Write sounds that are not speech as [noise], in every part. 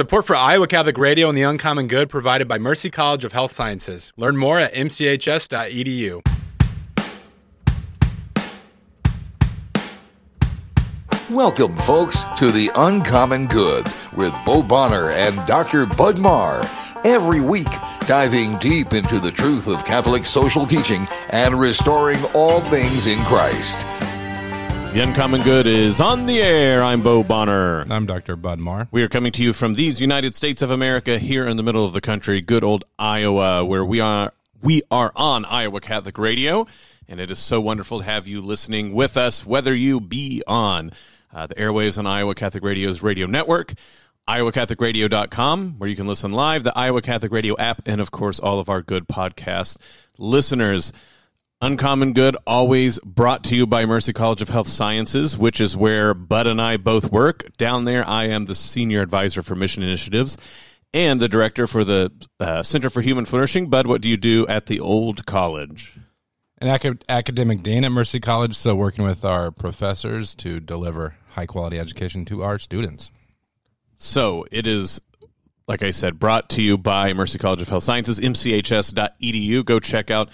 Support for Iowa Catholic Radio and the Uncommon Good provided by Mercy College of Health Sciences. Learn more at mchs.edu. Welcome, folks, to the Uncommon Good with Bo Bonner and Dr. Bud Marr. Every week, diving deep into the truth of Catholic social teaching and restoring all things in Christ. The Uncommon Good is on the air. I'm Bo Bonner. I'm Dr. Bud Marr. We are coming to you from these United States of America here in the middle of the country, good old Iowa, where we are we are on Iowa Catholic Radio, and it is so wonderful to have you listening with us, whether you be on uh, the airwaves on Iowa Catholic Radio's radio network, iowacatholicradio.com, where you can listen live, the Iowa Catholic Radio app, and of course, all of our good podcast listeners. Uncommon Good, always brought to you by Mercy College of Health Sciences, which is where Bud and I both work. Down there, I am the senior advisor for mission initiatives and the director for the uh, Center for Human Flourishing. Bud, what do you do at the old college? An acad- academic dean at Mercy College, so working with our professors to deliver high quality education to our students. So it is, like I said, brought to you by Mercy College of Health Sciences, mchs.edu. Go check out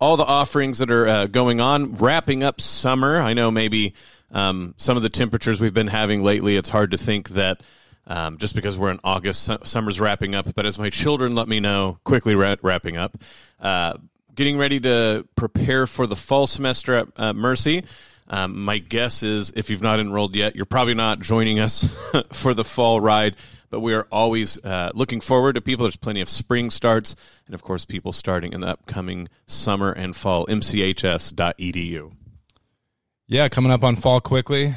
all the offerings that are uh, going on. Wrapping up summer. I know maybe um, some of the temperatures we've been having lately, it's hard to think that. Um, just because we're in August, summer's wrapping up. But as my children let me know, quickly ra- wrapping up, uh, getting ready to prepare for the fall semester at uh, Mercy. Um, my guess is if you've not enrolled yet, you're probably not joining us [laughs] for the fall ride. But we are always uh, looking forward to people. There's plenty of spring starts, and of course, people starting in the upcoming summer and fall. MCHS.edu. Yeah, coming up on fall quickly.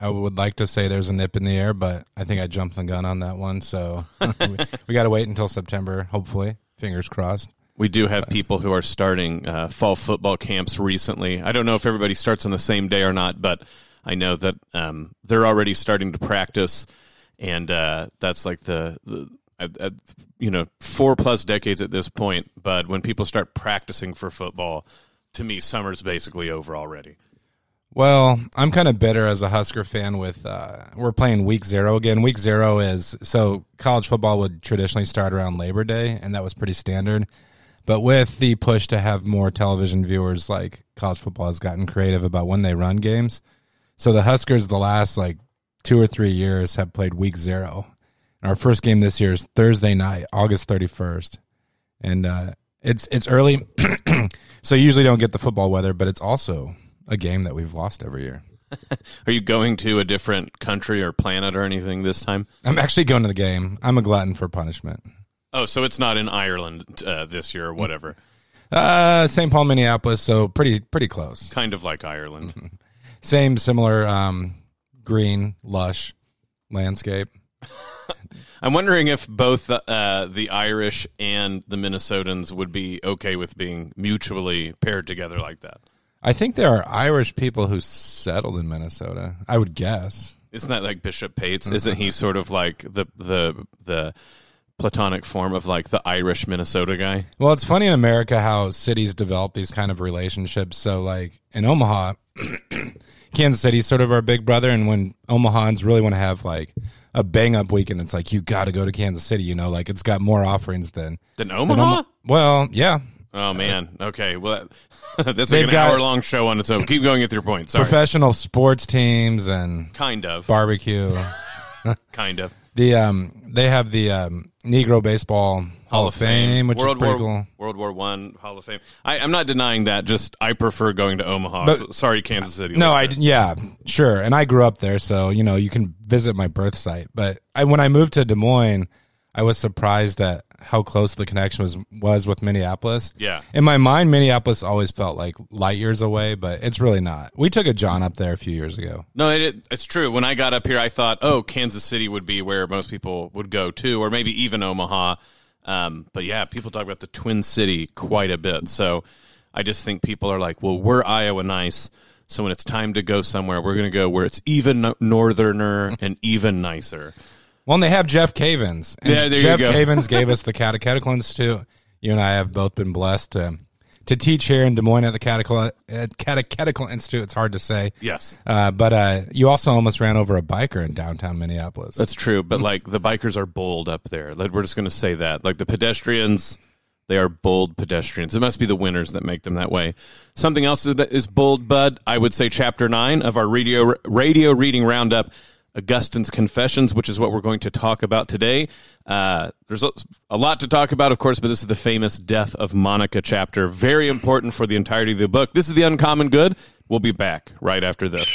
I would like to say there's a nip in the air, but I think I jumped the gun on that one. So [laughs] we, we got to wait until September, hopefully. Fingers crossed. We do have people who are starting uh, fall football camps recently. I don't know if everybody starts on the same day or not, but I know that um, they're already starting to practice, and uh, that's like the, the you know four plus decades at this point. But when people start practicing for football, to me, summer's basically over already. Well, I'm kind of bitter as a Husker fan with uh, we're playing week zero again. Week zero is so college football would traditionally start around Labor Day, and that was pretty standard. But with the push to have more television viewers, like college football has gotten creative about when they run games. So the Huskers, the last like two or three years, have played week zero. And our first game this year is Thursday night, August 31st, and uh, it's it's early, [clears throat] so you usually don't get the football weather, but it's also a game that we've lost every year. [laughs] Are you going to a different country or planet or anything this time? I'm actually going to the game. I'm a glutton for punishment. Oh, so it's not in Ireland uh, this year or whatever. [laughs] Uh, St. Paul, Minneapolis, so pretty pretty close. Kind of like Ireland. [laughs] Same, similar, um, green, lush landscape. [laughs] I'm wondering if both uh, the Irish and the Minnesotans would be okay with being mutually paired together like that. I think there are Irish people who settled in Minnesota. I would guess. Isn't that like Bishop Pates? Isn't he sort of like the the the platonic form of like the Irish Minnesota guy? Well, it's funny in America how cities develop these kind of relationships. So, like in Omaha, [clears throat] Kansas City's sort of our big brother, and when Omahans really want to have like a bang up weekend, it's like you got to go to Kansas City. You know, like it's got more offerings than Than than Omaha? Oma- well, yeah. Oh man. Okay. Well, [laughs] that's like an hour long show on its own. Keep going with your point. Sorry. Professional sports teams and kind of. barbecue. [laughs] kind of. the um, they have the um, Negro Baseball Hall, of Fame, which World is pretty War cool. World War One Hall of Fame. I, I'm not denying that. Just I prefer going to Omaha. But- So- sorry, Kansas City. No, I yeah, sure. And I grew up there, so you know you can visit my birth site. But I, when I moved to Des Moines, I was surprised at how close the connection was was with Minneapolis. Yeah. In my mind, Minneapolis always felt like light years away, but it's really not. We took a John up there a few years ago. No, it, it's true. When I got up here, I thought, oh, Kansas City would be where most people would go to, or maybe even Omaha. Um, but yeah, people talk about the Twin City quite a bit. So I just think people are like, well, we're Iowa nice. So when it's time to go somewhere, we're going to go where it's even northerner [laughs] and even nicer. Well, and they have Jeff Cavins. And Yeah, Jeff. Cavins gave [laughs] us the Catechetical Institute. You and I have both been blessed to to teach here in Des Moines at the Catechetical, at Catechetical Institute. It's hard to say. Yes. Uh, but uh, you also almost ran over a biker in downtown Minneapolis. That's true, but like the bikers are bold up there. Like, we're just going to say that. Like the pedestrians, they are bold pedestrians. It must be the winners that make them that way. Something else that is bold, Bud. I would say chapter nine of our radio radio reading roundup. Augustine's Confessions, which is what we're going to talk about today. Uh, there's a, lot to talk about, of course, but this is the famous death of Monica chapter. Very important for the entirety of the book. This is The Uncommon Good. We'll be back right after this.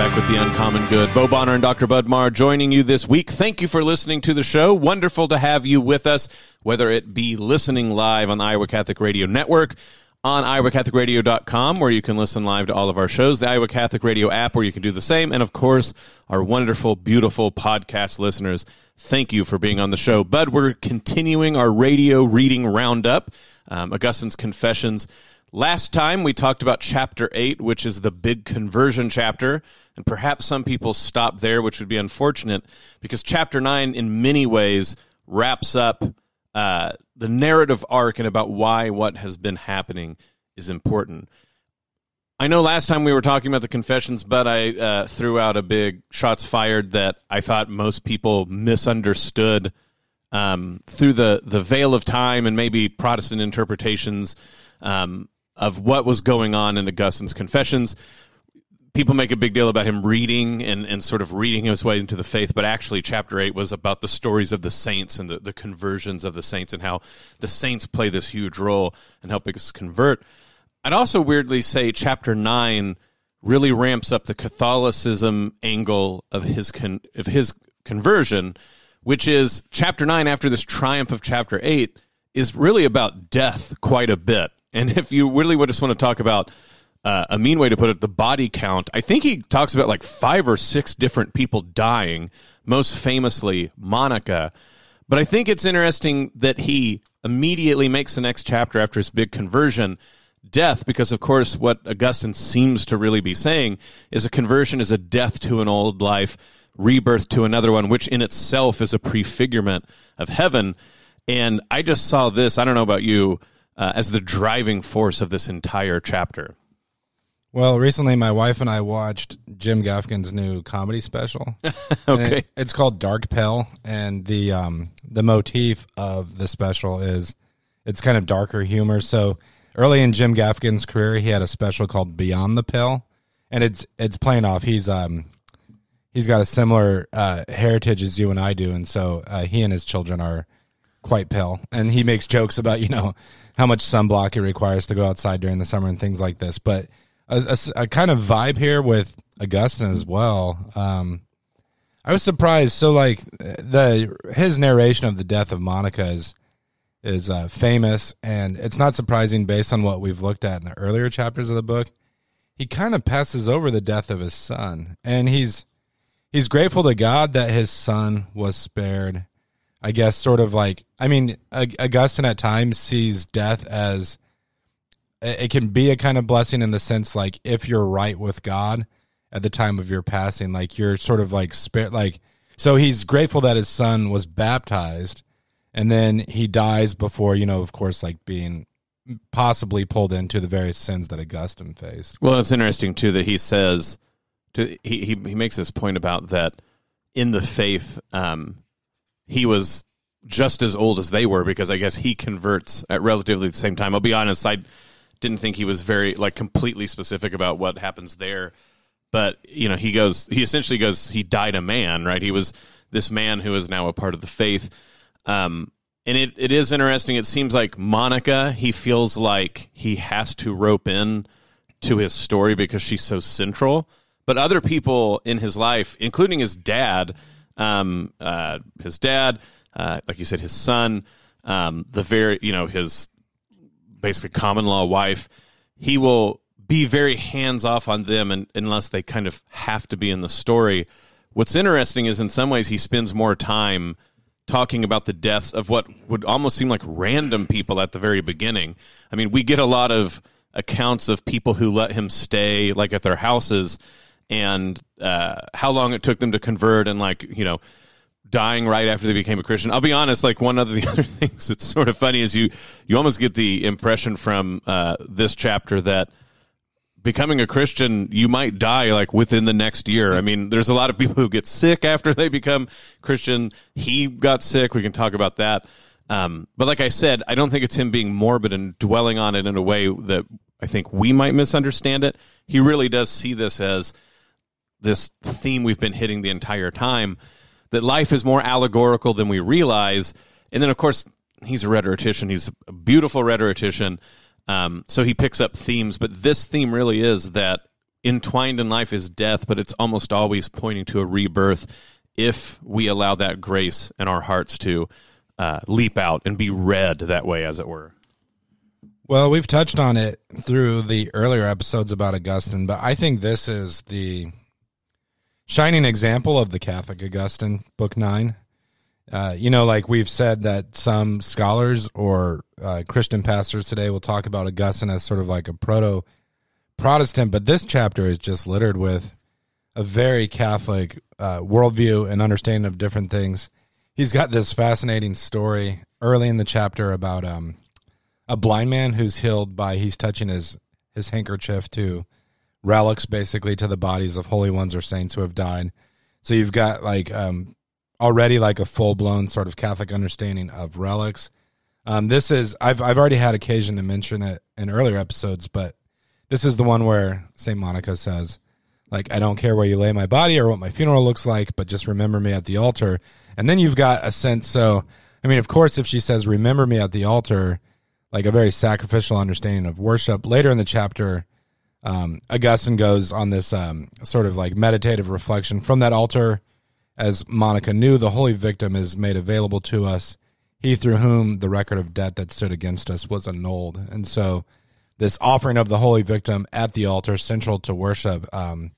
Back with The Uncommon Good. Bo Bonner and Dr. Bud Marr joining you this week. Thank you for listening to the show. Wonderful to have you with us, whether it be listening live on the Iowa Catholic Radio Network on iowacatholicradio.com where you can listen live to all of our shows, the Iowa Catholic Radio app where you can do the same, and of course, our wonderful, beautiful podcast listeners. Thank you for being on the show. Bud, we're continuing our radio reading roundup, um, Augustine's Confessions. Last time we talked about chapter 8, which is the big conversion chapter, and perhaps some people stop there, which would be unfortunate because chapter 9, in many ways, wraps up uh, the narrative arc and about why what has been happening is important. I know last time we were talking about the confessions, but I uh, threw out a big shots fired that I thought most people misunderstood um, through the, the veil of time and maybe Protestant interpretations um, of what was going on in Augustine's confessions people make a big deal about him reading and, and sort of reading his way into the faith, but actually, chapter 8 was about the stories of the saints and the, the conversions of the saints and how the saints play this huge role in helping us convert. I'd also weirdly say chapter 9 really ramps up the Catholicism angle of his, con, of his conversion, which is chapter 9, after this triumph of chapter 8, is really about death quite a bit. And if you really would just want to talk about uh, a mean way to put it, the body count. I think he talks about like five or six different people dying, most famously Monica. But I think it's interesting that he immediately makes the next chapter after his big conversion death, because of course, what Augustine seems to really be saying is a conversion is a death to an old life, rebirth to another one, which in itself is a prefigurement of heaven. And I just saw this, I don't know about you, uh, as the driving force of this entire chapter. Well, recently my wife and I watched Jim Gaffigan's new comedy special. [laughs] okay, it, it's called Dark Pale, and the um the motif of the special is it's kind of darker humor. So early in Jim Gaffigan's career, he had a special called Beyond the Pale, and it's it's playing off. He's um he's got a similar uh, heritage as you and I do, and so uh, he and his children are quite pale. And he makes jokes about you know how much sunblock it requires to go outside during the summer and things like this, but a, a, a kind of vibe here with Augustine as well. Um, I was surprised. So, like the his narration of the death of Monica is is uh, famous, and it's not surprising based on what we've looked at in the earlier chapters of the book. He kind of passes over the death of his son, and he's he's grateful to God that his son was spared. I guess, sort of like, I mean, Augustine at times sees death as it can be a kind of blessing in the sense like if you're right with God at the time of your passing, like you're sort of like spirit, like so he's grateful that his son was baptized, and then he dies before you know, of course, like being possibly pulled into the various sins that Augustine faced. Well, it's interesting too that he says to he he, he makes this point about that in the faith, um, he was just as old as they were because I guess he converts at relatively the same time. I'll be honest, I didn't think he was very like completely specific about what happens there. But you know, he goes. He essentially goes. He died a man, right? He was this man who is now a part of the faith. Um, and it, it is interesting. It seems like Monica, he feels like he has to rope in to his story because she's so central. But other people in his life, including his dad, um, uh, his dad, uh, like you said, his son, um, the very, you know, his basically common law wife, he will be very hands off on them and, unless they kind of have to be in the story. What's interesting is in some ways he spends more time talking about the deaths of what would almost seem like random people at the very beginning. I mean, we get a lot of accounts of people who let him stay like at their houses and uh, how long it took them to convert and like you know dying right after they became a Christian. I'll be honest, like one of the [laughs] other things that's sort of funny is you you almost get the impression from uh, this chapter that becoming a Christian, you might die like within the next year. I mean, there's a lot of people who get sick after they become Christian. He got sick. We can talk about that. Um, but like I said, I don't think it's him being morbid and dwelling on it in a way that I think we might misunderstand it. He really does see this as this theme we've been hitting the entire time that life is more allegorical than we realize. And then, of course, he's a rhetorician. He's a beautiful rhetorician. Um, so he picks up themes, but this theme really is that entwined in life is death, but it's almost always pointing to a rebirth if we allow that grace in our hearts to uh, leap out and be read that way, as it were. Well, we've touched on it through the earlier episodes about Augustine, but I think this is the shining example of the Catholic Augustine, Book Nine. Uh, you know, like we've said that some scholars or uh, Christian pastors today will talk about Augustine as sort of like a proto Protestant, but this chapter is just littered with a very Catholic uh, worldview and understanding of different things. He's got this fascinating story early in the chapter about um, a blind man who's healed by he's touching his his handkerchief to relics, basically to the bodies of holy ones or saints who have died. So you've got like um, already like a full blown sort of Catholic understanding of relics. Um, this is I've I've already had occasion to mention it in earlier episodes, but this is the one where Saint Monica says, like, I don't care where you lay my body or what my funeral looks like, but just remember me at the altar. And then you've got a sense. So, I mean, of course, if she says, remember me at the altar, like a very sacrificial understanding of worship. Later in the chapter, um, Augustine goes on this um, sort of like meditative reflection from that altar as Monica knew, the holy victim is made available to us. He through whom the record of debt that stood against us was annulled. And so, this offering of the holy victim at the altar, central to worship. Um,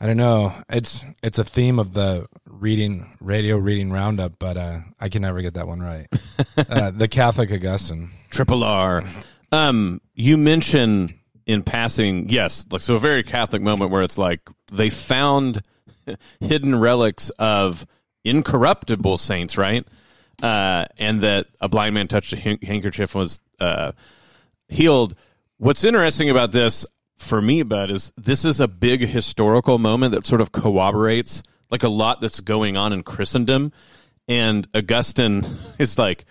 I don't know. It's it's a theme of the reading radio reading roundup, but uh, I can never get that one right. [laughs] uh, the Catholic Augustine, Triple R. Um, you mention in passing, yes, like so a very Catholic moment where it's like they found [laughs] hidden relics of incorruptible saints, right? Uh, and that a blind man touched a handkerchief and was uh, healed. What's interesting about this for me, Bud, is this is a big historical moment that sort of corroborates like a lot that's going on in Christendom. And Augustine [laughs] is like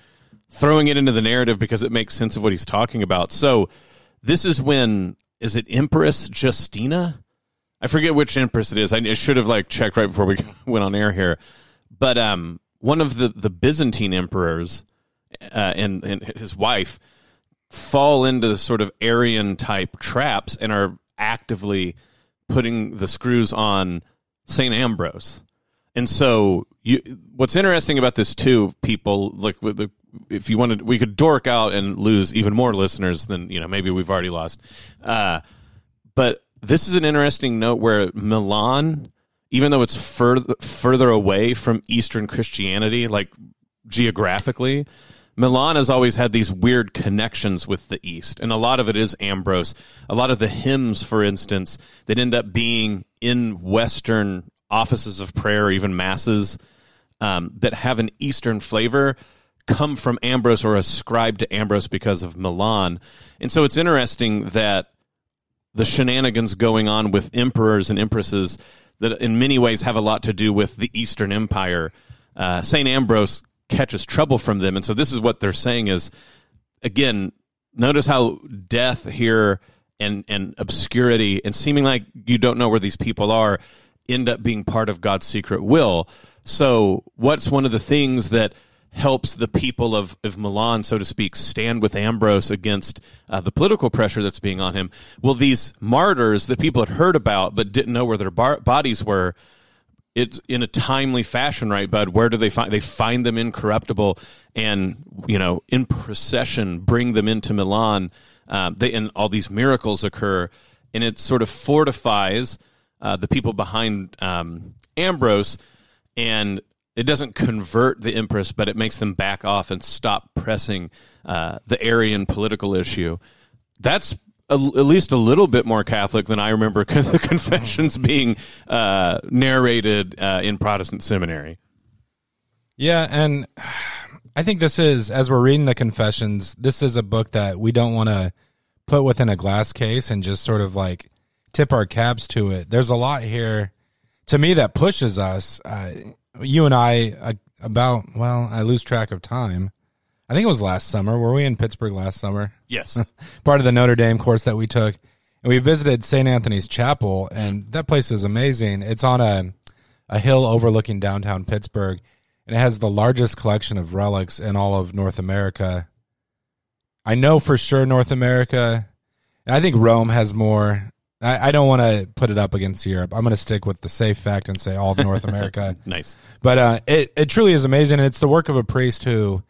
throwing it into the narrative because it makes sense of what he's talking about. So this is when is it Empress Justina? I forget which empress it is. I should have like checked right before we [laughs] went on air here. But um, one of the the Byzantine emperors uh, and and his wife fall into the sort of Arian type traps and are actively putting the screws on Saint Ambrose. And so, you, what's interesting about this too, people like with the, if you wanted, we could dork out and lose even more listeners than you know maybe we've already lost. Uh, but this is an interesting note where Milan, even though it's further further away from Eastern Christianity, like geographically, Milan has always had these weird connections with the East, and a lot of it is Ambrose. A lot of the hymns, for instance, that end up being in Western offices of prayer, even masses, um, that have an Eastern flavor, come from Ambrose or ascribed to Ambrose because of Milan. And so it's interesting that the shenanigans going on with emperors and empresses that in many ways have a lot to do with the Eastern Empire. Uh, St. Ambrose catches trouble from them. And so this is what they're saying is, again, notice how death here and, and obscurity and seeming like you don't know where these people are end up being part of God's secret will. So what's one of the things that – helps the people of, of Milan, so to speak, stand with Ambrose against uh, the political pressure that's being on him. Well, these martyrs that people had heard about but didn't know where their bar- bodies were, it's in a timely fashion, right, Bud? Where do they find? They find them incorruptible, and you know, in procession, bring them into Milan. Um, they and all these miracles occur, and it sort of fortifies uh, the people behind um, Ambrose and it doesn't convert the empress, but it makes them back off and stop pressing uh, the Arian political issue. That's a, at least a little bit more Catholic than I remember [laughs] the confessions being uh, narrated uh, in Protestant seminary. Yeah, and I think this is as we're reading the confessions, this is a book that we don't want to put within a glass case and just sort of like tip our caps to it. There's a lot here to me that pushes us. Uh, you and I uh, about well, I lose track of time. I think it was last summer. Were we in Pittsburgh last summer? Yes. [laughs] Part of the Notre Dame course that we took, and we visited St. Anthony's Chapel, and that place is amazing. It's on a a hill overlooking downtown Pittsburgh, and it has the largest collection of relics in all of North America. I know for sure North America. I think Rome has more. I, I don't want to put it up against Europe. I'm going to stick with the safe fact and say all of North America. [laughs] nice. But uh, it it truly is amazing, and it's the work of a priest who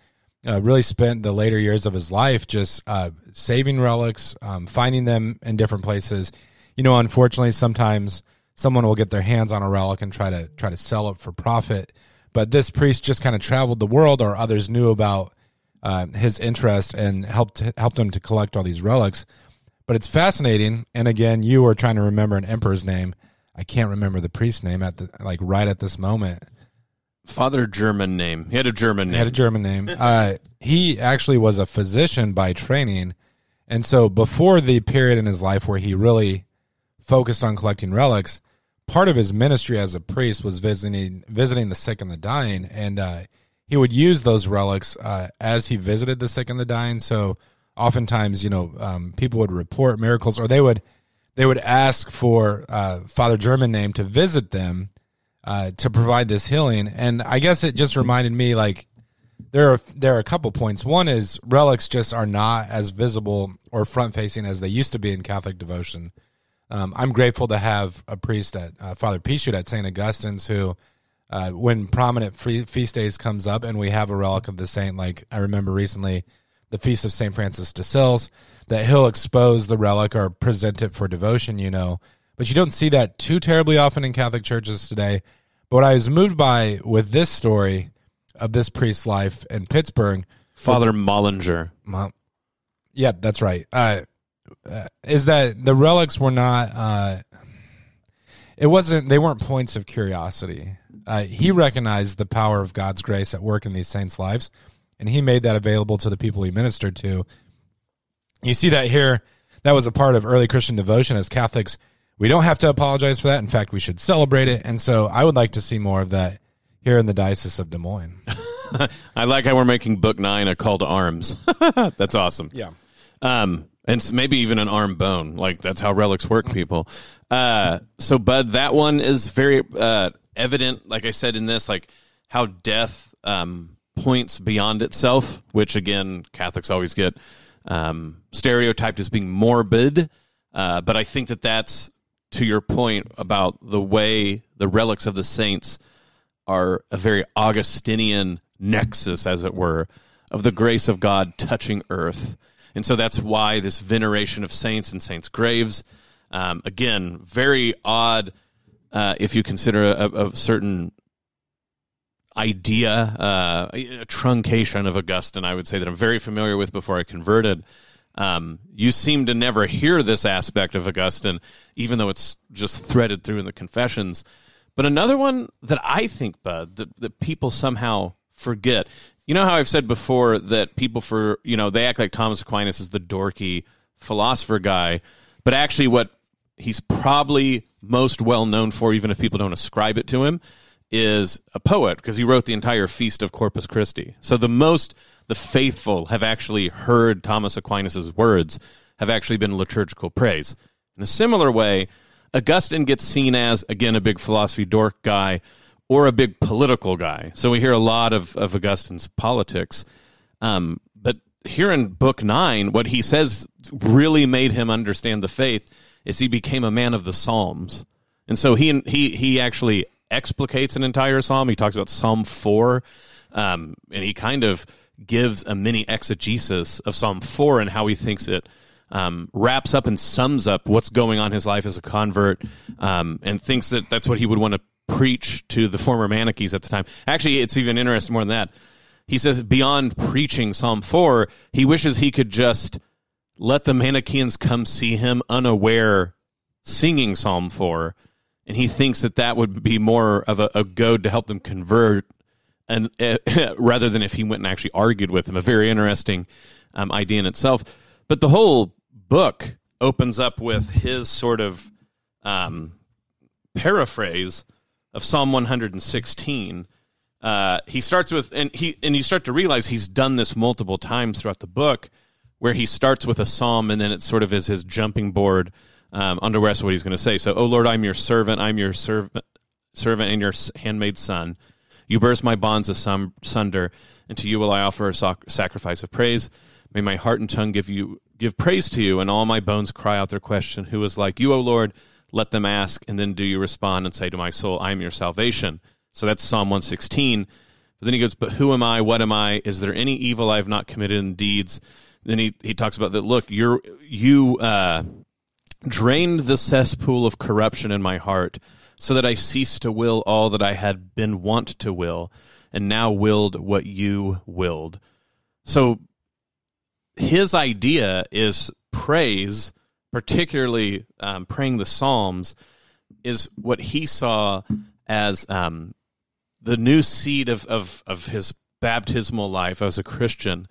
uh, really spent the later years of his life just uh, saving relics, um, finding them in different places. You know, unfortunately, sometimes someone will get their hands on a relic and try to try to sell it for profit. But this priest just kind of traveled the world, or others knew about uh, his interest and helped helped him to collect all these relics. But it's fascinating. And again, you are trying to remember an emperor's name. I can't remember the priest's name at the like right at this moment. Father German name. He had a German name. He had a German name. Uh, he actually was a physician by training, and so before the period in his life where he really focused on collecting relics, part of his ministry as a priest was visiting visiting the sick and the dying, and uh, he would use those relics uh, as he visited the sick and the dying. So oftentimes, you know, um, people would report miracles, or they would they would ask for uh, Father German name to visit them uh, to provide this healing. And I guess it just reminded me like there are there are a couple points. One is relics just are not as visible or front facing as they used to be in Catholic devotion. Um, I'm grateful to have a priest at uh, Father Pichut at St. Augustine's who, uh, when prominent free, feast days comes up and we have a relic of the saint, like I remember recently the feast of St. Francis de Sales, that he'll expose the relic or present it for devotion, you know. But you don't see that too terribly often in Catholic churches today. But what I was moved by with this story of this priest's life in Pittsburgh, Father Mollinger. well, yeah, that's right. Uh, uh, is that the relics were not? Uh, it wasn't. They weren't points of curiosity. Uh, he recognized the power of God's grace at work in these saints' lives, and he made that available to the people he ministered to. You see that here. That was a part of early Christian devotion. As Catholics, we don't have to apologize for that. In fact, we should celebrate it. And so, I would like to see more of that here in the Diocese of Des Moines. [laughs] I like how we're making book nine a call to arms. [laughs] that's awesome. Yeah. Um, and maybe even an arm bone. Like that's how relics work, people. Uh, so, Bud, that one is very uh, evident. Like I said in this, like how death um, points beyond itself, which again Catholics always get um, stereotyped as being morbid. Uh, but I think that that's to your point about the way the relics of the saints are a very Augustinian nexus, as it were, of the grace of God touching earth. And so that's why this veneration of saints and saints' graves, um, again, very odd uh, if you consider a, a certain idea, uh, a truncation of Augustine, I would say that I'm very familiar with before I converted. Um, you seem to never hear this aspect of Augustine, even though it's just threaded through in the Confessions. But another one that I think, Bud, that, that people somehow forget. You know how I've said before that people for you know they act like Thomas Aquinas is the dorky philosopher guy, but actually what he's probably most well known for, even if people don't ascribe it to him, is a poet because he wrote the entire Feast of Corpus Christi. So the most the faithful have actually heard Thomas Aquinas' words have actually been liturgical praise. In a similar way, Augustine gets seen as again a big philosophy dork guy or a big political guy. So we hear a lot of, of Augustine's politics. Um, but here in book nine, what he says really made him understand the faith is he became a man of the Psalms. And so he he he actually explicates an entire psalm. He talks about Psalm four, um, and he kind of gives a mini exegesis of Psalm four and how he thinks it um, wraps up and sums up what's going on in his life as a convert, um, and thinks that that's what he would want to preach to the former Manichees at the time. Actually, it's even interesting more than that. He says beyond preaching Psalm four, he wishes he could just let the Manichaeans come see him unaware singing Psalm 4, and he thinks that that would be more of a, a goad to help them convert and uh, [laughs] rather than if he went and actually argued with him. A very interesting um, idea in itself. But the whole book opens up with his sort of um, paraphrase of Psalm 116. Uh, he starts with, and he and you start to realize he's done this multiple times throughout the book, where he starts with a psalm and then it sort of is his jumping board um, what he's going to say. So, oh Lord, I'm your servant, I'm your servant, servant and your handmaid son. You burst my bonds asunder, and to you will I offer a sacrifice of praise. May my heart and tongue give you give praise to you, and all my bones cry out their question. Who is like you, O Lord? Let them ask, and then do you respond and say to my soul, I am your salvation. So that's Psalm 116. But then he goes, But who am I? What am I? Is there any evil I have not committed in deeds? Then he, he talks about that. Look, you're you uh, drained the cesspool of corruption in my heart, so that I ceased to will all that I had been wont to will, and now willed what you willed. So his idea is praise, particularly um, praying the Psalms, is what he saw as um, the new seed of, of, of his baptismal life as a Christian,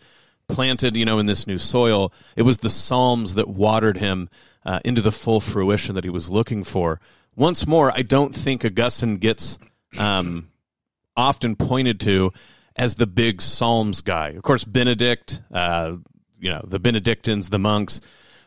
planted, you know, in this new soil. It was the Psalms that watered him uh, into the full fruition that he was looking for. Once more, I don't think Augustine gets um, often pointed to as the big Psalms guy. Of course, Benedict, uh, you know the Benedictines, the monks.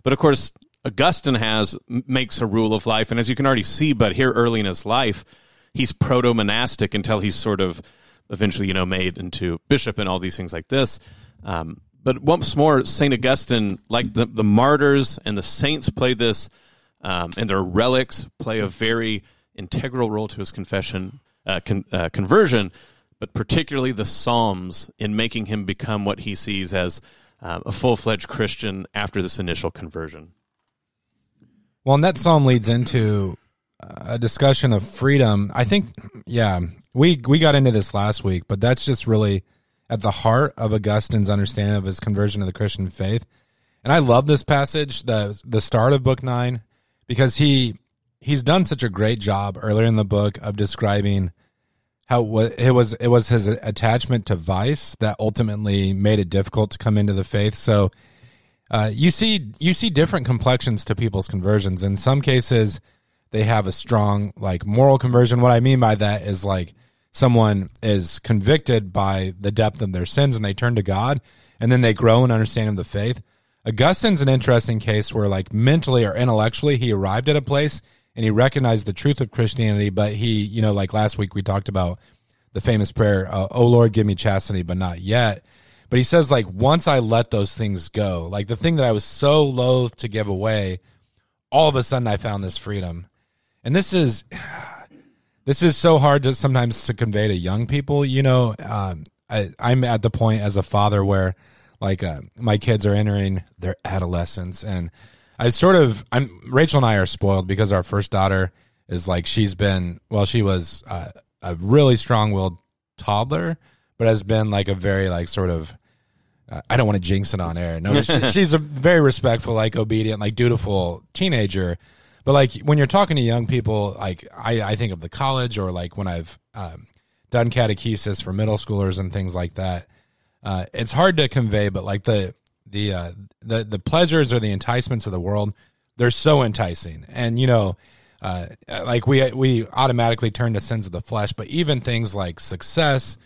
But of course, Augustine has makes a rule of life, and as you can already see, but here early in his life, he's proto monastic until he's sort of eventually, you know, made into bishop and all these things like this. Um, but once more, Saint Augustine, like the the martyrs and the saints, play this, um, and their relics play a very integral role to his confession uh, con, uh, conversion, but particularly the Psalms in making him become what he sees as uh, a full fledged Christian after this initial conversion. Well, and that psalm leads into a discussion of freedom. I think, yeah, we we got into this last week, but that's just really at the heart of Augustine's understanding of his conversion to the Christian faith. And I love this passage, the the start of book nine, because he he's done such a great job earlier in the book of describing how it was it was his attachment to vice that ultimately made it difficult to come into the faith. So uh, you see you see different complexions to people's conversions. In some cases, they have a strong like moral conversion. What I mean by that is like someone is convicted by the depth of their sins and they turn to God, and then they grow in understanding of the faith. Augustine's an interesting case where like mentally or intellectually he arrived at a place and he recognized the truth of Christianity, but he, you know, like last week we talked about the famous prayer, uh, "Oh Lord, give me chastity, but not yet." But he says, like, once I let those things go, like the thing that I was so loath to give away, all of a sudden I found this freedom, and this is, this is so hard to sometimes to convey to young people. You know, um, I, I'm at the point as a father where, like, uh, my kids are entering their adolescence, and I sort of I'm Rachel and I are spoiled because our first daughter is like she's been well she was uh, a really strong-willed toddler but has been like a very like sort of uh, I don't want to jinx it on air. No, she, [laughs] she's a very respectful, like obedient, like dutiful teenager. But like when you're talking to young people, like I, I think of the college or like when I've um, done catechesis for middle schoolers and things like that. Uh, it's hard to convey, but like the the uh, the the pleasures or the enticements of the world they're so enticing and you know uh, like we we automatically turn to sins of the flesh but even things like success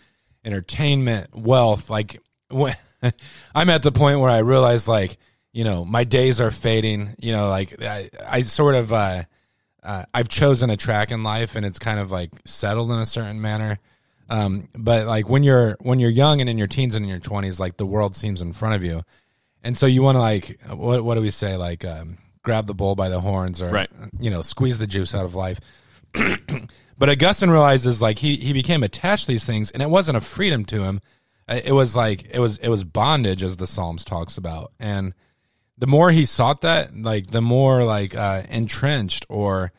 entertainment wealth like when, [laughs] i'm at the point where i realize like you know my days are fading you know like i, I sort of uh, uh, i've chosen a track in life and it's kind of like settled in a certain manner um, but like when you're when you're young and in your teens and in your 20s like the world seems in front of you and so you want to like what what do we say like um, grab the bull by the horns or right. you know squeeze the juice out of life. [clears throat] but Augustine realizes like he he became attached to these things, and it wasn't a freedom to him. Uh, it was like it was it was bondage, as the Psalms talks about. And the more he sought that, like the more like uh, entrenched or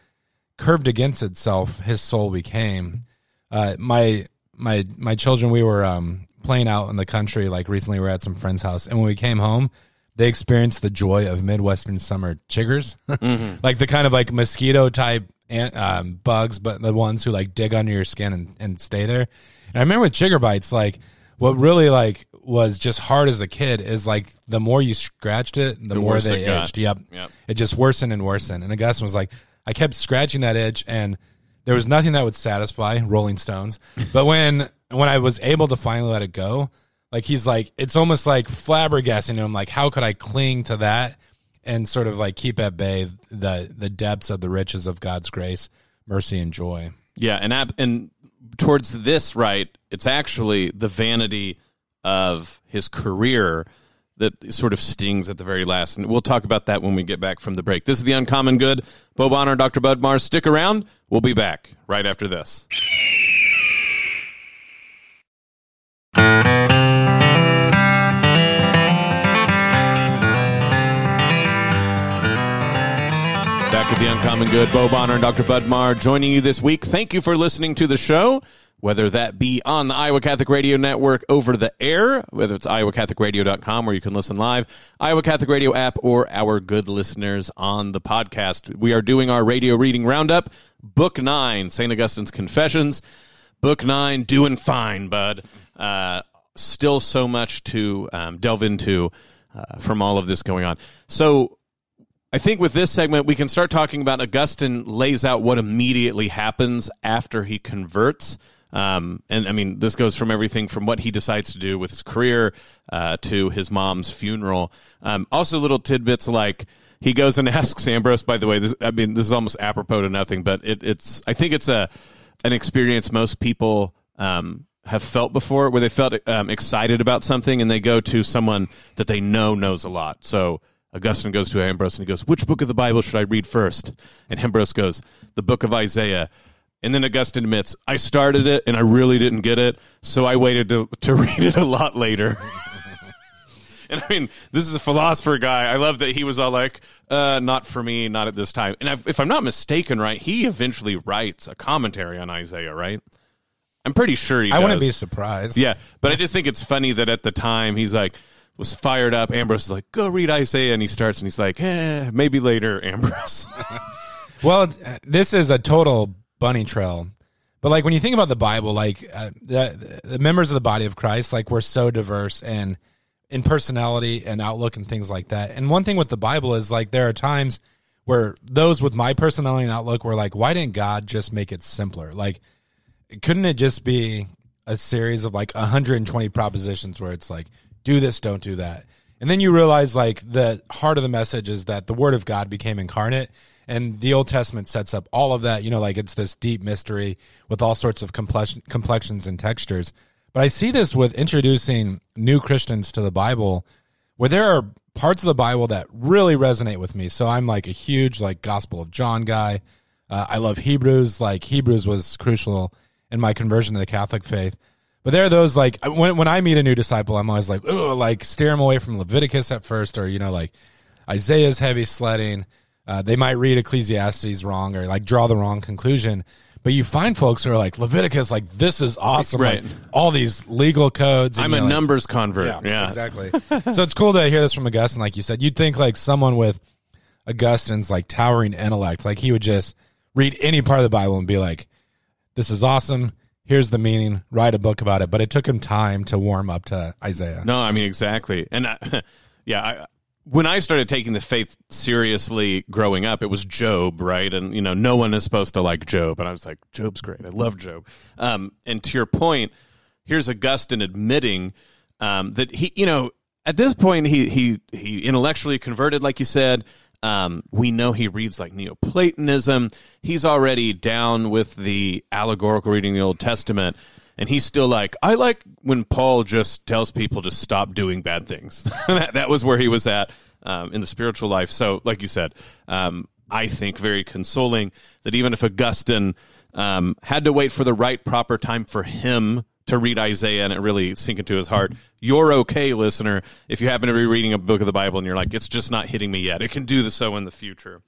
curved against itself, his soul became. Uh, my my my children, we were um, playing out in the country like recently we are at some friend's house and when we came home they experienced the joy of midwestern summer chiggers [laughs] mm-hmm. like the kind of like mosquito type um, bugs, but the ones who like dig under your skin and, and stay there. And I remember with chigger bites, like what really like was just hard as a kid is like the more you scratched it, the, more they it itched. Yep. Yep. It just worsened and worsened. And Augustine was like, I kept scratching that itch and there was nothing that would satisfy Rolling Stones. [laughs] But when when I was able to finally let it go, like he's like it's almost like flabbergasting him, like how could I cling to that and sort of like keep at bay the the depths of the riches of God's grace, mercy, and joy. Yeah, and ab- and towards this, right, it's actually the vanity of his career that sort of stings at the very last. And we'll talk about that when we get back from the break. This is the Uncommon Good. Bo Bonner, Dr. Bud Mars. Stick around. We'll be back right after this. Back with the Uncommon Good, Bo Bonner and Dr. Bud Marr joining you this week. Thank you for listening to the show, whether that be on the Iowa Catholic Radio Network over the air, whether it's iowacatholicradio.com where you can listen live, Iowa Catholic Radio app, or our good listeners on the podcast. We are doing our radio reading roundup, Book 9, St. Augustine's Confessions. Book 9, doing fine, bud. Uh, still so much to um, delve into uh, from all of this going on. So, I think with this segment, we can start talking about Augustine lays out what immediately happens after he converts. Um, and I mean, this goes from everything from what he decides to do with his career uh, to his mom's funeral. Um, also, little tidbits like he goes and [laughs] asks Ambrose. By the way, this I mean this is almost apropos to nothing, but it, it's I think it's a an experience most people um, have felt before, where they felt um, excited about something, and they go to someone that they know knows a lot. So Augustine goes to Ambrose and he goes, Which book of the Bible should I read first? And Ambrose goes, The book of Isaiah. And then Augustine admits, I started it and I really didn't get it, so I waited to, to [laughs] read it a lot later. [laughs] and I mean, this is a philosopher guy. I love that he was all like, uh, not for me, not at this time. And if, if I'm not mistaken, right, he eventually writes a commentary on Isaiah, right? I'm pretty sure he I does. wouldn't be surprised. Yeah, but I just think it's funny that at the time he's like was fired up. Ambrose is like, "Go read Isaiah," and he starts and he's like, "Eh, maybe later, [laughs] Ambrose." Well, this is a total bunny trail. But like when you think about the Bible, like uh, the, the members of the body of Christ, like we're so diverse and in personality and outlook and things like that. And one thing with the Bible is like there are times where those with my personality and outlook were like, why didn't God just make it simpler? Like, couldn't it just be a series of like 120 propositions where it's like, do this, don't do that? And then you realize like the heart of the message is that the word of God became incarnate and the Old Testament sets up all of that, you know, like it's this deep mystery with all sorts of complexion, complexions and textures. But I see this with introducing new Christians to the Bible where there are parts of the Bible that really resonate with me. So I'm like a huge like Gospel of John guy. Uh, I love Hebrews. Like Hebrews was crucial in my conversion to the Catholic faith. But there are those like when when I meet a new disciple, I'm always like, like steer him away from Leviticus at first, or you know, like Isaiah's heavy sledding. Uh, they might read Ecclesiastes wrong or like draw the wrong conclusion. But you find folks who are like Leviticus, like this is awesome, Right. like, all these legal codes. and I'm a like, numbers convert. Yeah, exactly. so it's cool to hear this from Augustine, like you said. You'd think like someone with Augustine's like towering intellect, like he would just read any part of the Bible and be like, "This is awesome. Here's the meaning. Write a book about it." But it took him time to warm up to Isaiah. No, I mean exactly. And I, [laughs] yeah, I, when I started taking the faith seriously growing up, it was Job, right? And you know, no one is supposed to like Job, and I was like, Job's great. I love Job. Um, and to your point, here's Augustine admitting um, that he, you know, at this point he he he intellectually converted, like you said. Um, we know he reads like Neoplatonism. He's already down with the allegorical reading of the Old Testament. And he's still like, I like when Paul just tells people to stop doing bad things. [laughs] that, that was where he was at um, in the spiritual life. So, like you said, um, I think very consoling that even if Augustine um, had to wait for the right, proper time for him to read Isaiah and it really sink into his heart, you're okay, listener, if you happen to be reading a book of the Bible and you're like, it's just not hitting me yet. It can do the so in the future.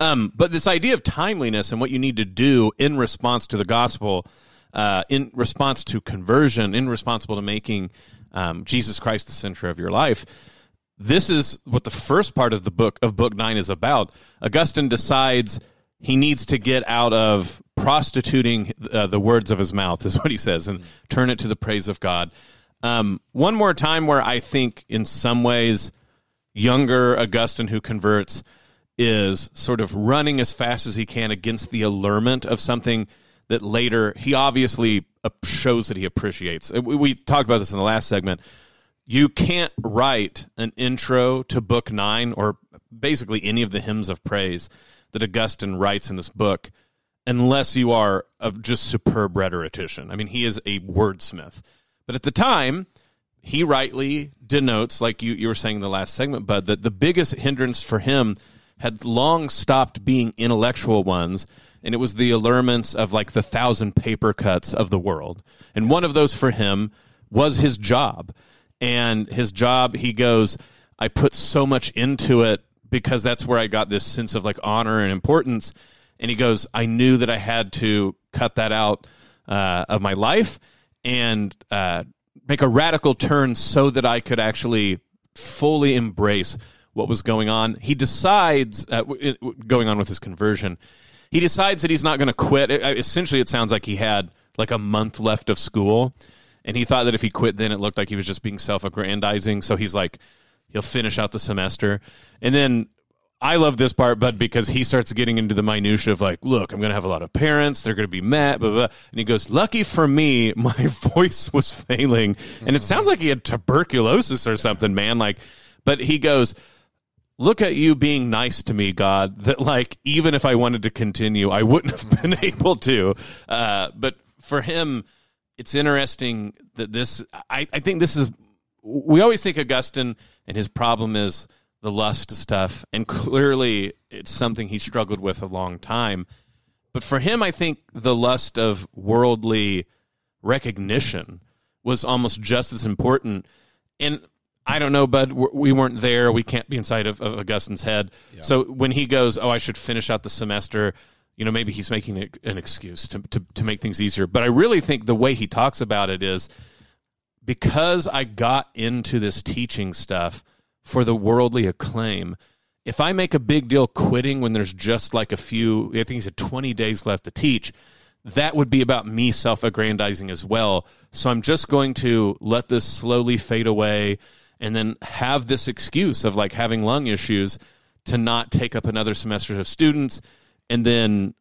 Um, but this idea of timeliness and what you need to do in response to the gospel, uh, in response to conversion, in responsible to making um, Jesus Christ the center of your life, this is what the first part of the book of book nine is about. Augustine decides he needs to get out of prostituting uh, the words of his mouth, is what he says, and turn it to the praise of God. Um, one more time where I think, in some ways, younger Augustine who converts is sort of running as fast as he can against the allurement of something that later he obviously shows that he appreciates. We talked about this in the last segment. You can't write an intro to book nine or basically any of the hymns of praise that Augustine writes in this book unless you are a just superb rhetorician. I mean, he is a wordsmith. But at the time, he rightly denotes, like you, you were saying in the last segment, Bud, that the biggest hindrance for him had long stopped being intellectual ones, and it was the allurements of like the thousand paper cuts of the world. And one of those for him was his job. And his job, he goes, I put so much into it because that's where I got this sense of like honor and importance. And he goes, I knew that I had to cut that out uh, of my life and uh, make a radical turn so that I could actually fully embrace what was going on. He decides, uh, going on with his conversion, he decides that he's not going to quit. It, uh, essentially, it sounds like he had like a month left of school. And he thought that if he quit, then it looked like he was just being self aggrandizing. So he's like, he'll finish out the semester. And then I love this part, but because he starts getting into the minutia of like, look, I'm going to have a lot of parents. They're going to be mad, blah, blah, blah. And he goes, lucky for me, [laughs] my [laughs] voice was failing. And it sounds mm-hmm. like he had tuberculosis or something, man. Like, but he goes, look at you being nice to me, God, that like, even if I wanted to continue, I wouldn't have been [laughs] able to. Uh, but for him, it's interesting that this, I, I think this is, we always think Augustine and his problem is, the lust stuff, and clearly it's something he struggled with a long time. But for him, I think the lust of worldly recognition was almost just as important. And I don't know, Bud. We weren't there. We can't be inside of, of Augustine's head. Yeah. So when he goes, "Oh, I should finish out the semester," you know, maybe he's making an excuse to, to to make things easier. But I really think the way he talks about it is because I got into this teaching stuff for the worldly acclaim. If I make a big deal quitting when there's just like a few, I think he said 20 days left to teach, that would be about me self aggrandizing as well. So I'm just going to let this slowly fade away and then have this excuse of like having lung issues to not take up another semester of students. And then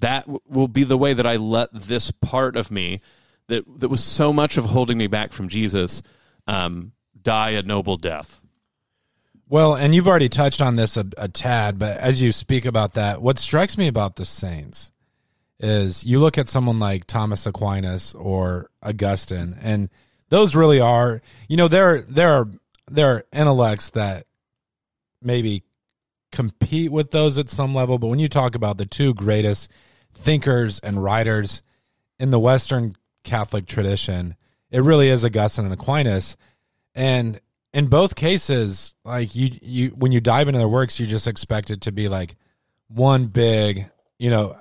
that w- will be the way that I let this part of me that, that was so much of holding me back from Jesus um, die a noble death. Well, and you've already touched on this a, a, tad, but as you speak about that, what strikes me about the saints is you look at someone like Thomas Aquinas or Augustine, and those really are, you know, there there are there are intellects that maybe compete with those at some level, but when you talk about the two greatest thinkers and writers in the Western Catholic tradition, it really is Augustine and Aquinas. And in both cases, like you, you when you dive into their works, you just expect it to be like one big, you know,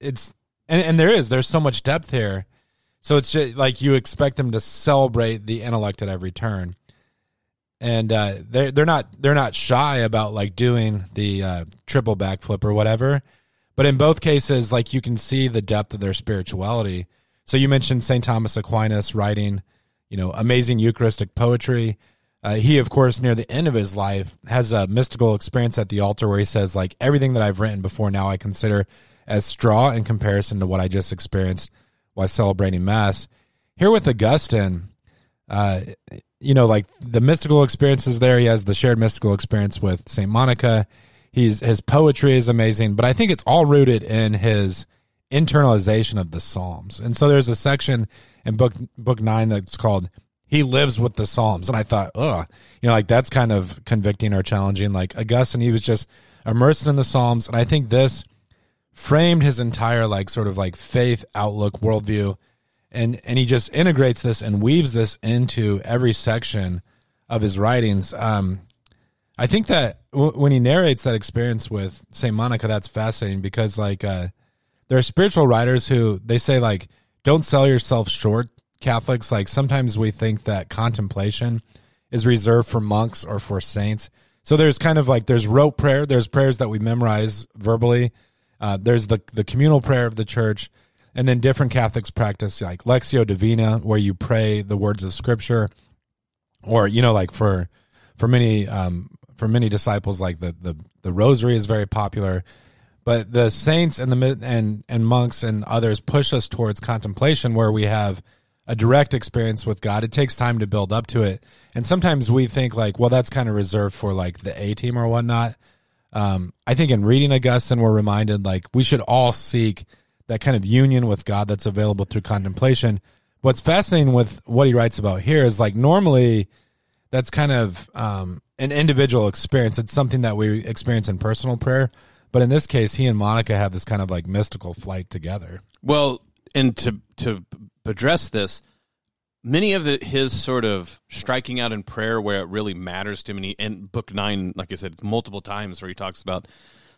it's and, and there is there's so much depth here, so it's just like you expect them to celebrate the intellect at every turn, and uh, they're they're not they're not shy about like doing the uh, triple backflip or whatever, but in both cases, like you can see the depth of their spirituality. So you mentioned Saint Thomas Aquinas writing you know, amazing Eucharistic poetry. Uh, he, of course, near the end of his life, has a mystical experience at the altar where he says, like, everything that I've written before now I consider as straw in comparison to what I just experienced while celebrating Mass. Here with Augustine, uh, you know, like the mystical experiences there. He has the shared mystical experience with Saint Monica. He's his poetry is amazing, but I think it's all rooted in his internalization of the Psalms. And so there's a section in book book nine that's called "He Lives with the Psalms," and I thought, oh, you know, like that's kind of convicting or challenging. Like Augustine, he was just immersed in the Psalms, and I think this framed his entire like sort of like faith outlook worldview and and he just integrates this and weaves this into every section of his writings um i think that w- when he narrates that experience with saint monica that's fascinating because like uh there are spiritual writers who they say like don't sell yourself short catholics like sometimes we think that contemplation is reserved for monks or for saints So there's kind of like there's rote prayer. There's prayers that we memorize verbally. Uh, there's the the communal prayer of the church, and then different Catholics practice like Lectio Divina, where you pray the words of Scripture, or you know, like for for many um, for many disciples, like the the the Rosary is very popular. But the saints and the and and monks and others push us towards contemplation, where we have a direct experience with God. It takes time to build up to it, and sometimes we think like, well, that's kind of reserved for like the A team or whatnot. Um, I think in reading Augustine, we're reminded like we should all seek that kind of union with God that's available through contemplation. What's fascinating with what he writes about here is like normally that's kind of um, an individual experience. It's something that we experience in personal prayer. But in this case, he and Monica have this kind of like mystical flight together. Well, and to to address this, many of the, his sort of striking out in prayer where it really matters to him, and, he, and book nine, like I said, multiple times where he talks about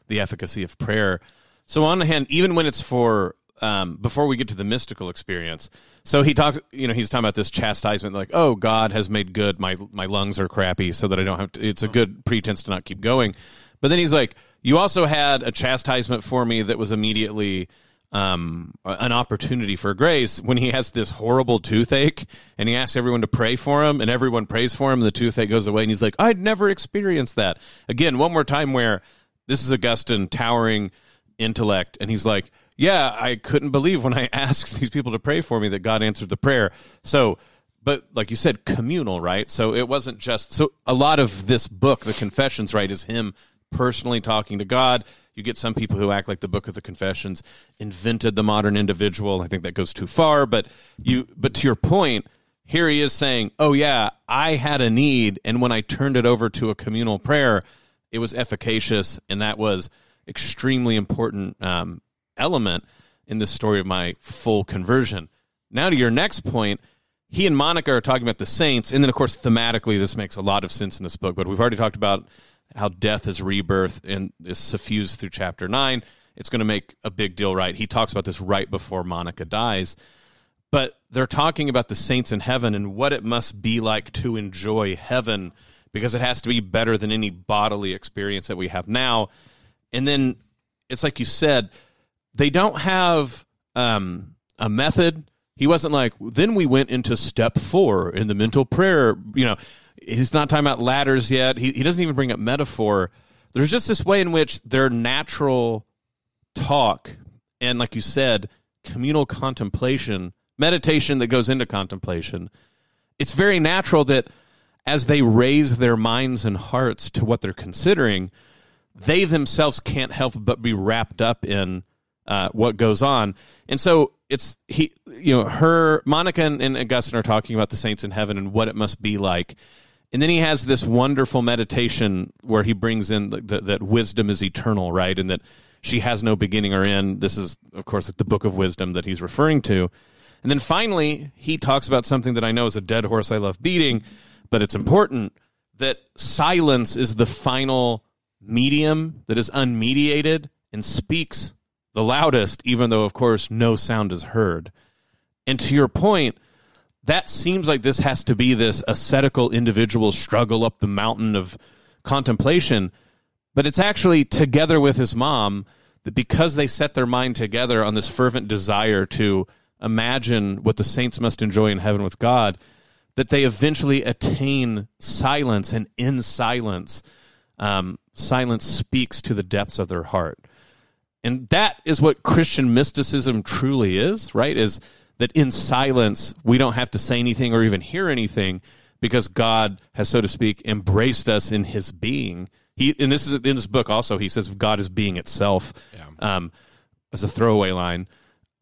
the efficacy of prayer. So on the hand, even when it's for um, before we get to the mystical experience, so he talks, you know, he's talking about this chastisement, like, oh, God has made good. My my lungs are crappy, so that I don't have to. It's a good pretense to not keep going. But then he's like, you also had a chastisement for me that was immediately um, an opportunity for grace when he has this horrible toothache and he asks everyone to pray for him and everyone prays for him and the toothache goes away and he's like i'd never experienced that. Again one more time where this is augustine towering intellect and he's like yeah i couldn't believe when i [laughs] asked these people to pray for me that god answered the prayer. So but like you said communal right? So it wasn't just so a lot of this book the confessions right is him personally talking to god you get some people who act like the Book of the Confessions invented the modern individual. I think that goes too far, but you but to your point, here he is saying, "Oh yeah, I had a need and when I turned it over to a communal prayer, it was efficacious and that was extremely important um, element in the story of my full conversion." Now to your next point, he and Monica are talking about the saints, and then of course thematically this makes a lot of sense in this book. But we've already talked about how death is rebirth and is suffused through chapter 9 it's going to make a big deal right? He talks about this right before monica dies. But they're talking about the saints in heaven and what it must be like to enjoy heaven because it has to be better than any bodily experience that we have now. And then it's like you said they don't have um, a method. He wasn't like then we went into step four in the mental prayer you know he's not talking about ladders yet. He, he doesn't even bring up metaphor. There's just this way in which their natural talk and, like you said, communal contemplation, meditation that goes into contemplation, it's very natural that as they raise their minds and hearts to what they're considering, they themselves can't help but be wrapped up in uh, what goes on. And so it's he, you know, her, Monica and, and Augustine are talking about the saints in heaven and what it must be like. And then he has this wonderful meditation where he brings in the, the, that wisdom is eternal, right? And that she has no beginning or end. This is, of course, the book of wisdom that he's referring to. And then finally, he talks about something that I know is a dead horse I love beating, but it's important that silence is the final medium that is unmediated and speaks the loudest, even though, of course, no sound is heard. And to your point, that seems like this has to be this ascetical individual struggle up the mountain of contemplation, but it's actually together with his mom that because they set their mind together on this fervent desire to imagine what the saints must enjoy in heaven with God, that they eventually attain silence, and in silence, um, silence speaks to the depths of their heart. And that is what Christian mysticism truly is, right? Is that in silence we don't have to say anything or even hear anything because God has, so to speak, embraced us in His being. He and this is in this book also. He says God is being itself, yeah. um, as a throwaway line.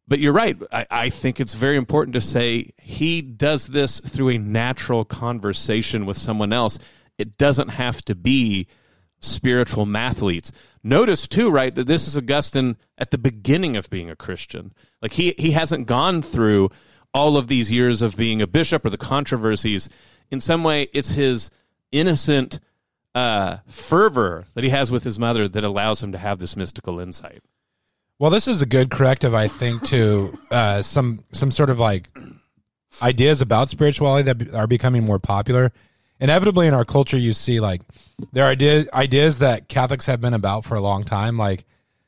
But you're right. I, I think it's very important to say he does this through a natural conversation with someone else. It doesn't have to be spiritual mathletes. Notice too, right, that this is Augustine at the beginning of being a Christian. Like he he hasn't gone through all of these years of being a bishop or the controversies. In some way, it's his innocent uh, fervor that he has with his mother that allows him to have this mystical insight. Well, this is a good corrective, I think, to uh, some some sort of like ideas about spirituality that are becoming more popular inevitably in our culture, you see like there are idea, ideas that Catholics have been about for a long time, like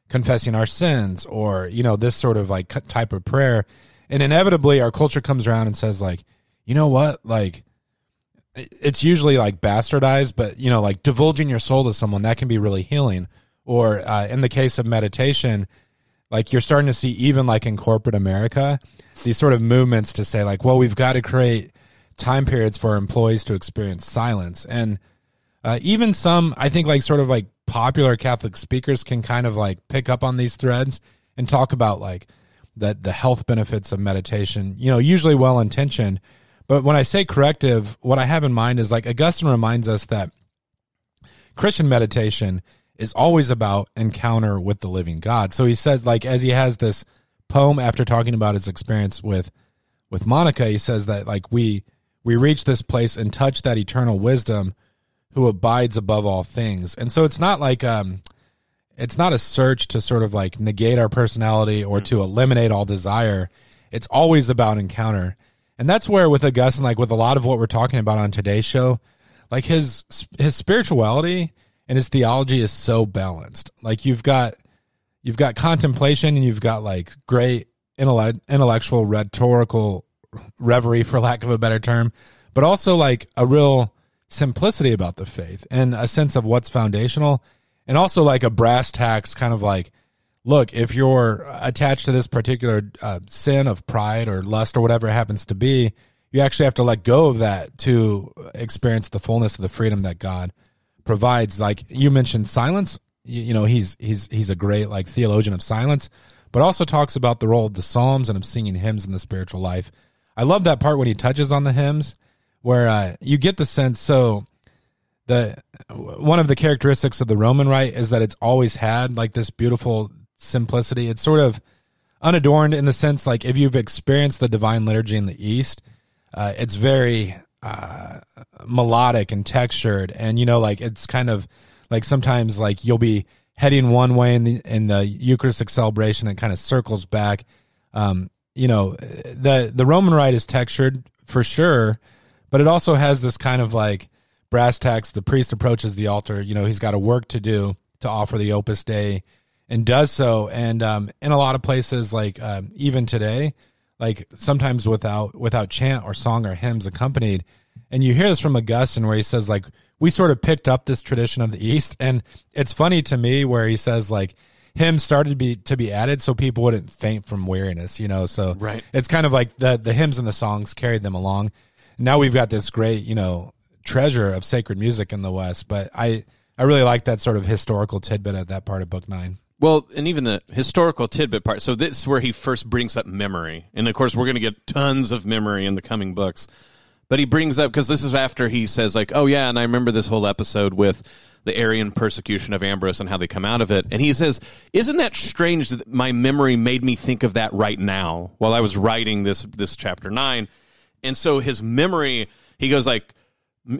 confessing our sins or you know this sort of like type of prayer, and inevitably our culture comes around and says like, you know what, like it's usually like bastardized, but you know, like divulging your soul to someone that can be really healing. Or uh, in the case of meditation, like you're starting to see even like in corporate America, these sort of movements to say like, well, we've got to create time periods for employees to experience silence, and uh, even some, I think, like sort of like popular Catholic speakers can kind of like pick up on these threads and talk about like that the health benefits of meditation. You know, usually well intentioned but when I say corrective, what I have in mind is like Augustine reminds us that Christian meditation is always about encounter with the living God. So he says, like, as he has this poem after talking about his experience with with Monica, he says that like we we reach this place and touch that eternal wisdom who abides above all things. And so it's not like um it's not a search to sort of like negate our personality or to eliminate all desire. It's always about encounter. And that's where with Augustine, like with a lot of what we're talking about on today's show, like his his spirituality and his theology is so balanced. Like you've got you've got contemplation and you've got like great intellect, intellectual rhetorical reverie for lack of a better term, but also like a real simplicity about the faith and a sense of what's foundational and also like a brass tacks kind of like look, if you're attached to this particular uh, sin of pride or lust or whatever it happens to be, you actually have to let go of that to experience the fullness of the freedom that God provides. Like you mentioned, silence. You, you know, he's he's he's a great like theologian of silence, but also talks about the role of the Psalms and of singing hymns in the spiritual life. I love that part when he touches on the hymns, where uh, you get the sense. So the one of the characteristics of the Roman rite is that it's always had like this beautiful simplicity. It's sort of unadorned in the sense like if you've experienced the divine liturgy in the East, uh, it's very uh, melodic and textured, and you know, like it's kind of like sometimes like you'll be heading one way in the in the Eucharistic celebration, and kind of circles back. Um, you know, the the Roman rite is textured for sure, but it also has this kind of like brass tacks. The priest approaches the altar. You know, he's got a work to do to offer the Opus Dei and does so. And um, in a lot of places, like um, even today, like sometimes without without chant or song or hymns accompanied. And you hear this from Augustine where he says like we sort of picked up this tradition of the East, and it's funny to me where he says like hymns started to be to be added so people wouldn't faint from weariness, you know. So right. it's kind of like the the hymns and the songs carried them along. Now we've got this great, you know, treasure of sacred music in the West. But I I really like that sort of historical tidbit at that part of Book Nine. Well, and even the historical tidbit part. So this is where he first brings up memory, and of course we're going to get tons of memory in the coming books. But he brings up because this is after he says like, "Oh yeah," and I remember this whole episode with the Arian persecution of Ambrose and how they come out of it. And he says, "Isn't that strange that my memory made me think of that right now while I was writing this this chapter 9?" And so his memory, he goes like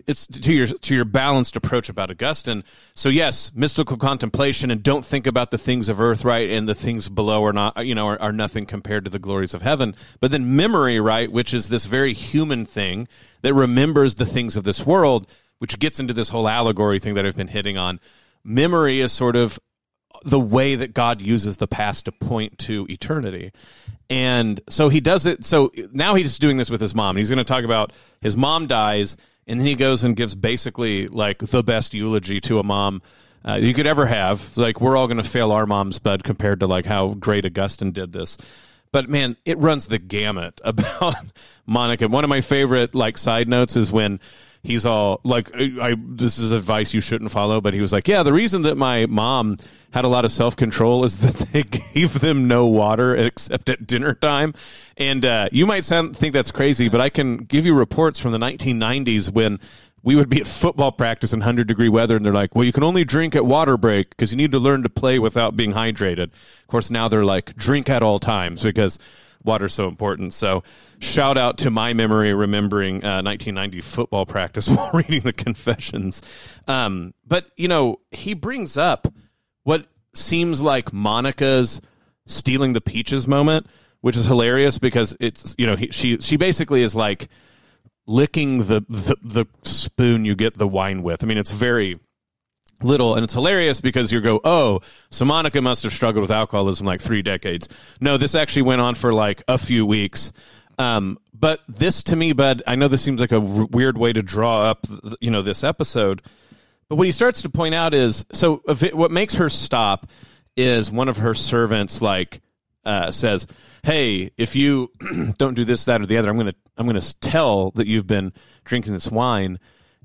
it's to your to your balanced approach about Augustine. So yes, mystical contemplation and don't think about the things of earth, right, and the things below are not you know are, are nothing compared to the glories of heaven. But then memory, right, which is this very human thing that remembers the things of this world, which gets into this whole allegory thing that I've been hitting on. Memory is sort of the way that God uses the past to point to eternity. And so he does it. So now he's doing this with his mom. He's going to talk about his mom dies and then he goes and gives basically like the best eulogy to a mom uh, you could ever have. Like we're all going to fail our moms, but compared to like how great Augustine did this. But man, it runs the gamut [laughs] about Monica. One of my favorite like side notes is when he's all like, I, this is advice you shouldn't follow, but he was like, yeah, the reason that my mom had a lot of self control is [laughs] that they gave them no water except at dinner time. And uh, you might sound, think that's crazy, but I can give you reports from the 1990s when we would be at football practice in 100 degree weather and they're like well you can only drink at water break because you need to learn to play without being hydrated of course now they're like drink at all times because water's so important. So, shout out to my memory remembering uh, 1990 football practice [laughs] while reading the confessions. Um, but you know, he brings up what seems like Monica's stealing the peaches moment, which is hilarious because it's you know he, she she basically is like licking the, the the spoon you get the wine with. I mean, it's very little and it's hilarious because you go oh so monica must have struggled with alcoholism like three decades. No this actually went on for like a few weeks. Um, but this to me bud i know this seems like a w- weird way to draw up you know this episode but what he starts to point out is so it, what makes her stop is one of her servants like uh, says hey if you [clears throat] don't do this that or the other i'm gonna i'm gonna tell that you've been drinking this wine.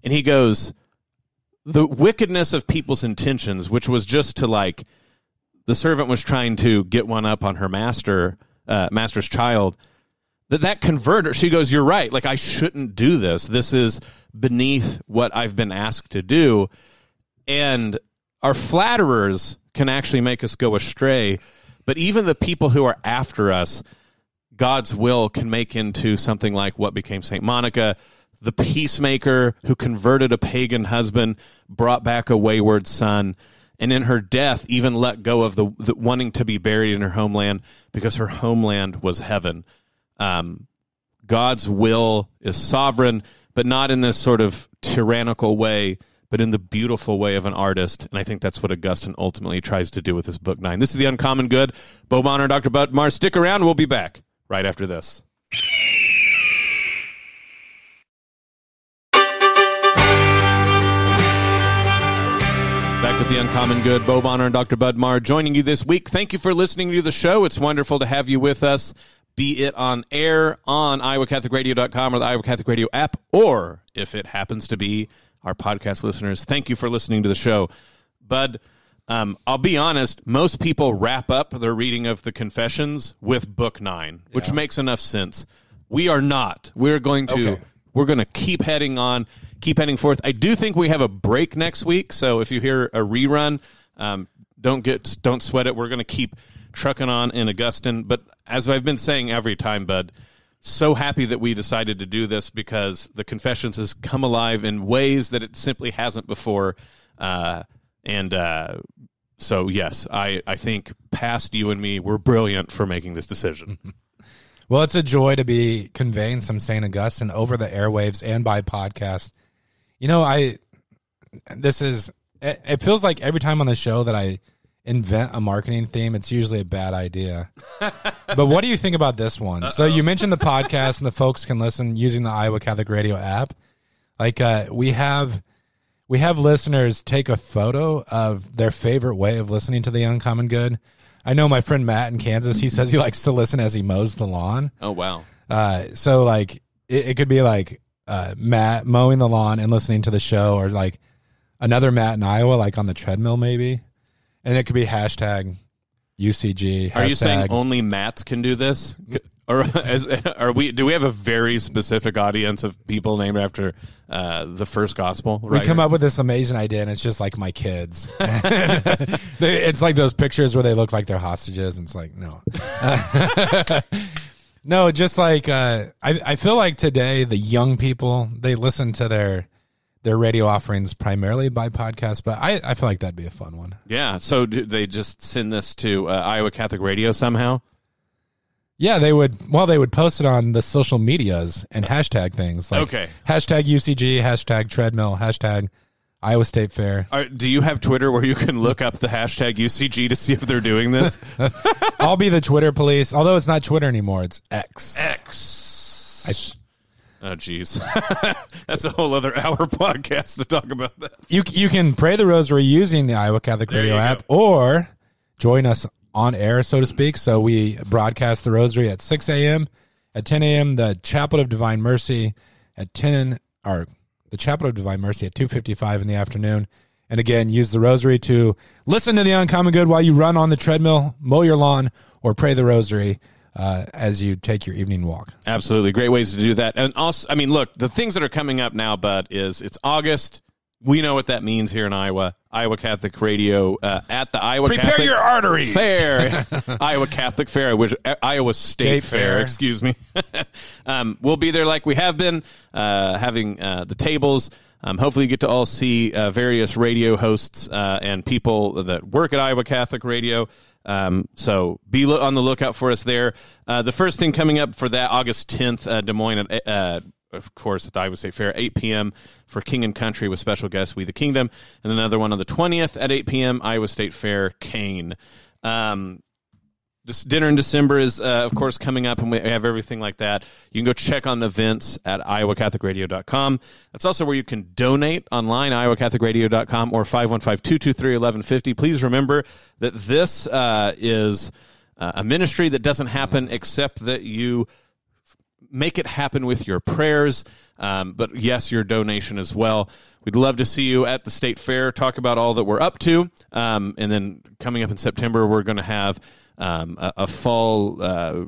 And he goes the wickedness of people's intentions, which was just to like the servant was trying to get one up on her master, uh, master's child. That that converter, she goes, "You're right. Like I shouldn't do this. This is beneath what I've been asked to do." And our flatterers can actually make us go astray, but even the people who are after us, God's will can make into something like what became Saint Monica the peacemaker who converted a pagan husband, brought back a wayward son, and in her death even let go of the, the wanting to be buried in her homeland because her homeland was heaven. Um, God's will is sovereign, but not in this sort of tyrannical way, but in the beautiful way of an artist. And I think that's what Augustine ultimately tries to do with his book nine. This is the uncommon good. Bo Bonner Dr. Bud Marr, stick around. We'll be back right after this. Back with the Uncommon Good, Bo Bonner and Dr. Bud Marr joining you this week. Thank you for listening to the show. It's wonderful to have you with us, be it on air on iowacatholicradio.com or the Iowa Catholic Radio app, or if it happens to be our podcast listeners, thank you for listening to the show. Bud, um, I'll be honest, most people wrap up their reading of the Confessions with Book Nine, which Yeah. makes enough sense. We are not. We're going to Okay. We're going to keep heading on, keep heading forth. I do think we have a break next week, so if you hear a rerun, um, don't get don't sweat it. We're going to keep trucking on in Augustine. But as I've been saying every time, Bud, so happy that we decided to do this because the Confessions has come alive in ways that it simply hasn't before. Uh, and uh, so, yes, I, I think past you and me, we're brilliant for making this decision. [laughs] Well, it's a joy to be conveying some St. Augustine over the airwaves and by podcast. You know, I, this is, it, it feels like every time on the show that I invent a marketing theme, it's usually a bad idea. [laughs] but what do you think about this one? So you mentioned the podcast and the folks can listen using the Iowa Catholic Radio app. Like, uh, we have, we have listeners take a photo of their favorite way of listening to the Uncommon Good. I know my friend Matt in Kansas. He says he likes to listen as he mows the lawn. Oh, wow. Uh, so like it, it could be like uh, Matt mowing the lawn and listening to the show, or like another Matt in Iowa, like on the treadmill, maybe. And it could be hashtag UCG. Are you saying only Matt can do this? Or [laughs] as, are we? Do we have a very specific audience of people named after uh, the first gospel? we come up with this amazing idea, and it's just like my kids. [laughs] They- it's like those pictures where they look like they're hostages, and it's like no, [laughs] no, just like uh, I, I feel like today the young people they listen to their their radio offerings primarily by podcast, but I, I feel like that'd be a fun one. Yeah. So do they just send this to uh, Iowa Catholic Radio somehow? Yeah, they would. Well, they would post it on the social medias and hashtag things like Okay. hashtag UCG, hashtag treadmill, hashtag Iowa State Fair. Are, do you have Twitter where you can look up the hashtag UCG to see if they're doing this? [laughs] I'll be the Twitter police, although it's not Twitter anymore; it's X. X. Oh, jeez. [laughs] That's a whole other hour [laughs] podcast to talk about that. You you can pray the Rosary using the Iowa Catholic There Radio app, or join us on air, so to speak. So we broadcast the Rosary at six a.m. At ten a.m., the Chaplet of Divine Mercy at ten or the Chaplet of Divine Mercy at two fifty-five in the afternoon. And again, use the Rosary to listen to the Uncommon Good while you run on the treadmill, mow your lawn, or pray the Rosary uh, as you take your evening walk. Absolutely. Great ways to do that. And also, I mean, look, the things that are coming up now, Bud, is it's August. We know what that means here in Iowa. Iowa Catholic Radio uh, at the Iowa Prepare Catholic your arteries. Fair. [laughs] Iowa Catholic Fair, which uh, Iowa State, State Fair, Fair. excuse me. [laughs] um, we'll be there like we have been, uh, having uh, the tables. Um, hopefully, you get to all see uh, various radio hosts uh, and people that work at Iowa Catholic Radio. Um, so be lo- on the lookout for us there. Uh, the first thing coming up for that August 10th, uh, Des Moines at uh, of course, at the Iowa State Fair, 8 p.m. for King and Country with special guest We the Kingdom, and another one on the 20th at 8 p.m. Iowa State Fair, Cain. Um, this dinner in December is, uh, of course, coming up, and we have everything like that. You can go check on the events at iowacatholicradio.com. That's also where you can donate online, iowacatholicradio.com or 515-223-1150. Please remember that this uh, is uh, a ministry that doesn't happen except that you make it happen with your prayers, um, but yes, your donation as well. We'd love to see you at the state fair, talk about all that we're up to. Um, and then coming up in September, we're going to have um, a, a, fall uh,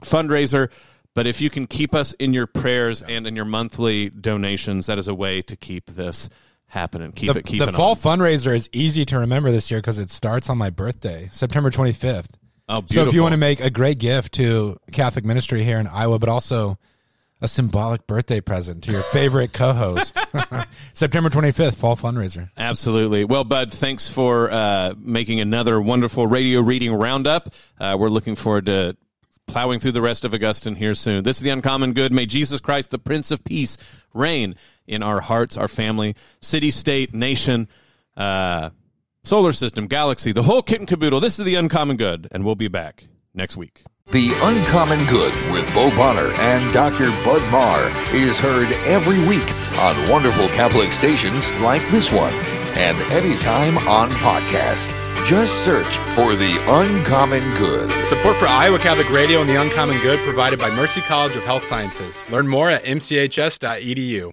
fundraiser. But if you can keep us in your prayers and in your monthly donations, that is a way to keep this happening. Keep the, it keeping The fall on. fundraiser is easy to remember this year because it starts on my birthday, September 25th. Oh, So if you want to make a great gift to Catholic ministry here in Iowa, but also a symbolic birthday present to your favorite co-host, [laughs] September 25th, fall fundraiser. Absolutely. Well, Bud, thanks for uh, making another wonderful radio reading roundup. Uh, we're looking forward to plowing through the rest of Augustine here soon. This is the Uncommon Good. May Jesus Christ, the Prince of Peace, reign in our hearts, our family, city, state, nation, uh, solar system, galaxy, the whole kit and caboodle. This is the Uncommon Good, and we'll be back next week. The Uncommon Good with Bo Bonner and Dr. Bud Marr is heard every week on wonderful Catholic stations like this one and anytime on podcast. Just search for The Uncommon Good. Support for Iowa Catholic Radio and the Uncommon Good provided by Mercy College of Health Sciences. Learn more at mchs.edu.